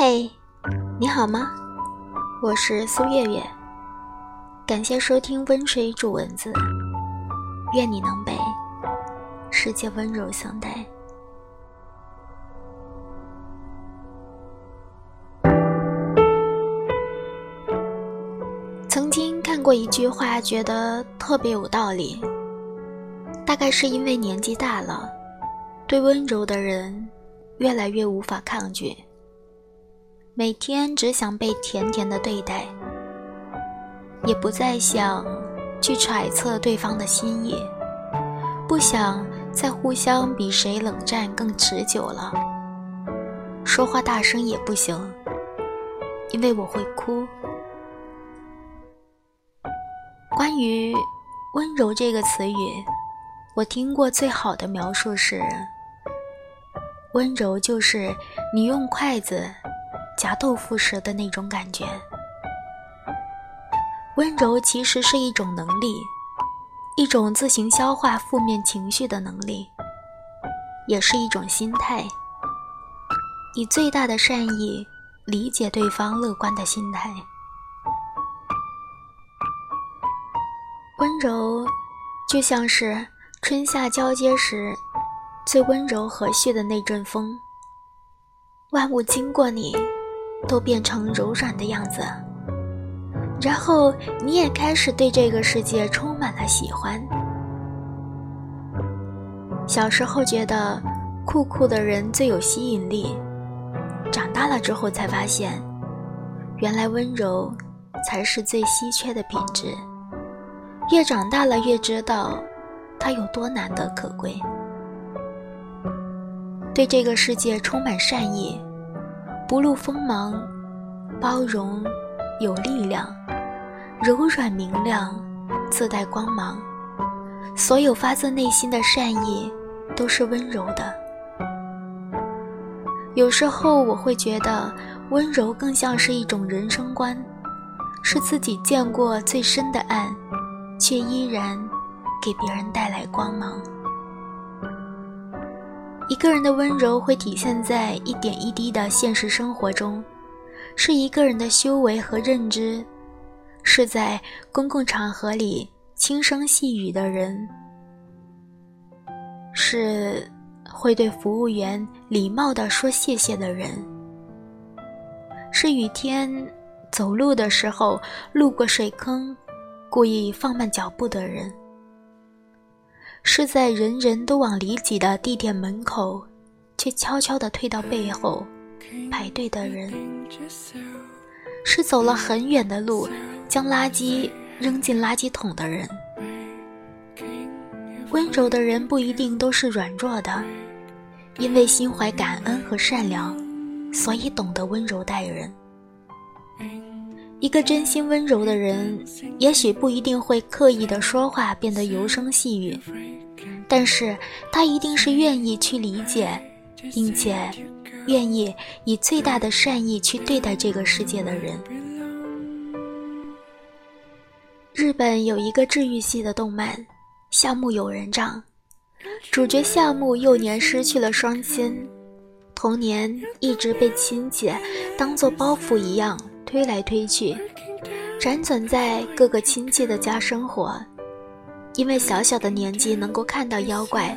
嘿你好吗？我是苏月月，感谢收听温水煮文字，愿你能被世界温柔相待。曾经看过一句话，觉得特别有道理。大概是因为年纪大了，对温柔的人越来越无法抗拒。每天只想被甜甜的对待，也不再想去揣测对方的心意，不想再互相比谁冷战更持久了。说话大声也不行，因为我会哭。关于“温柔”这个词语，我听过最好的描述是：温柔就是你用筷子。夹豆腐时的那种感觉，温柔其实是一种能力，一种自行消化负面情绪的能力，也是一种心态。以最大的善意理解对方乐观的心态。温柔，就像是春夏交接时最温柔和煦的那阵风，万物经过你。都变成柔软的样子，然后你也开始对这个世界充满了喜欢。小时候觉得酷酷的人最有吸引力，长大了之后才发现，原来温柔才是最稀缺的品质。越长大了越知道，它有多难得可贵。对这个世界充满善意。不露锋芒，包容，有力量，柔软明亮，自带光芒。所有发自内心的善意，都是温柔的。有时候我会觉得，温柔更像是一种人生观，是自己见过最深的暗，却依然给别人带来光芒。一个人的温柔会体现在一点一滴的现实生活中，是一个人的修为和认知，是在公共场合里轻声细语的人，是会对服务员礼貌的说谢谢的人，是雨天走路的时候路过水坑，故意放慢脚步的人。是在人人都往里挤的地铁门口，却悄悄地退到背后排队的人；是走了很远的路，将垃圾扔进垃圾桶的人。温柔的人不一定都是软弱的，因为心怀感恩和善良，所以懂得温柔待人。一个真心温柔的人，也许不一定会刻意的说话变得柔声细语，但是他一定是愿意去理解，并且愿意以最大的善意去对待这个世界的人。日本有一个治愈系的动漫《夏目友人帐》，主角夏目幼年失去了双亲，童年一直被亲姐当做包袱一样。推来推去，辗转在各个亲戚的家生活。因为小小的年纪能够看到妖怪，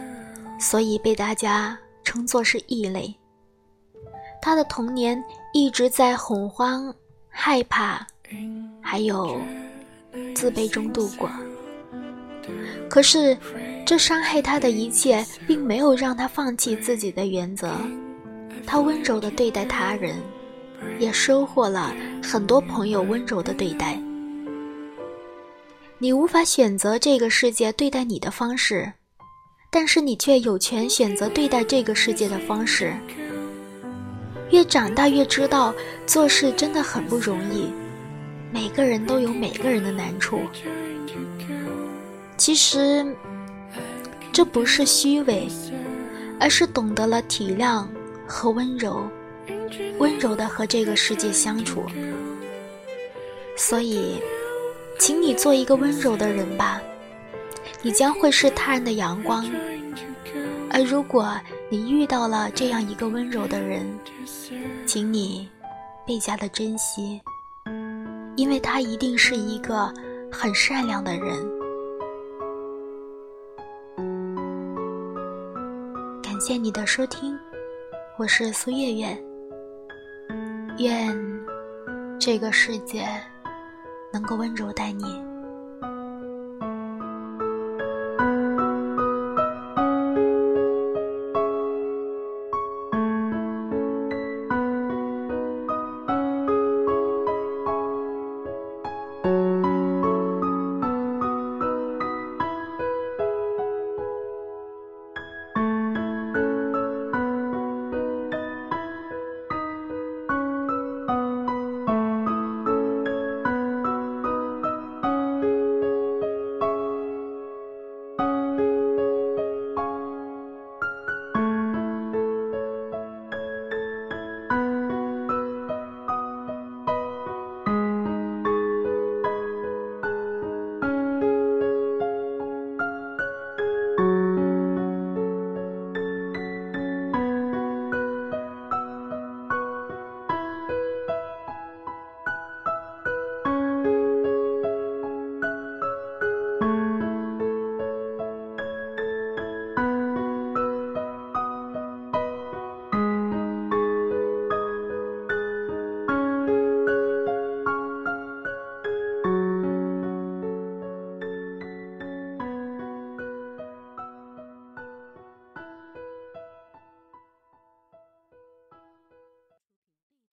所以被大家称作是异类。他的童年一直在恐慌、害怕，还有自卑中度过。可是，这伤害他的一切，并没有让他放弃自己的原则。他温柔地对待他人。也收获了很多朋友温柔的对待。你无法选择这个世界对待你的方式，但是你却有权选择对待这个世界的方式。越长大越知道做事真的很不容易，每个人都有每个人的难处。其实，这不是虚伪，而是懂得了体谅和温柔。温柔的和这个世界相处。所以请你做一个温柔的人吧你将会是他人的阳光。而如果你遇到了这样一个温柔的人请你倍加的珍惜因为他一定是一个很善良的人。感谢你的收听我是苏月月。愿这个世界能够温柔待你。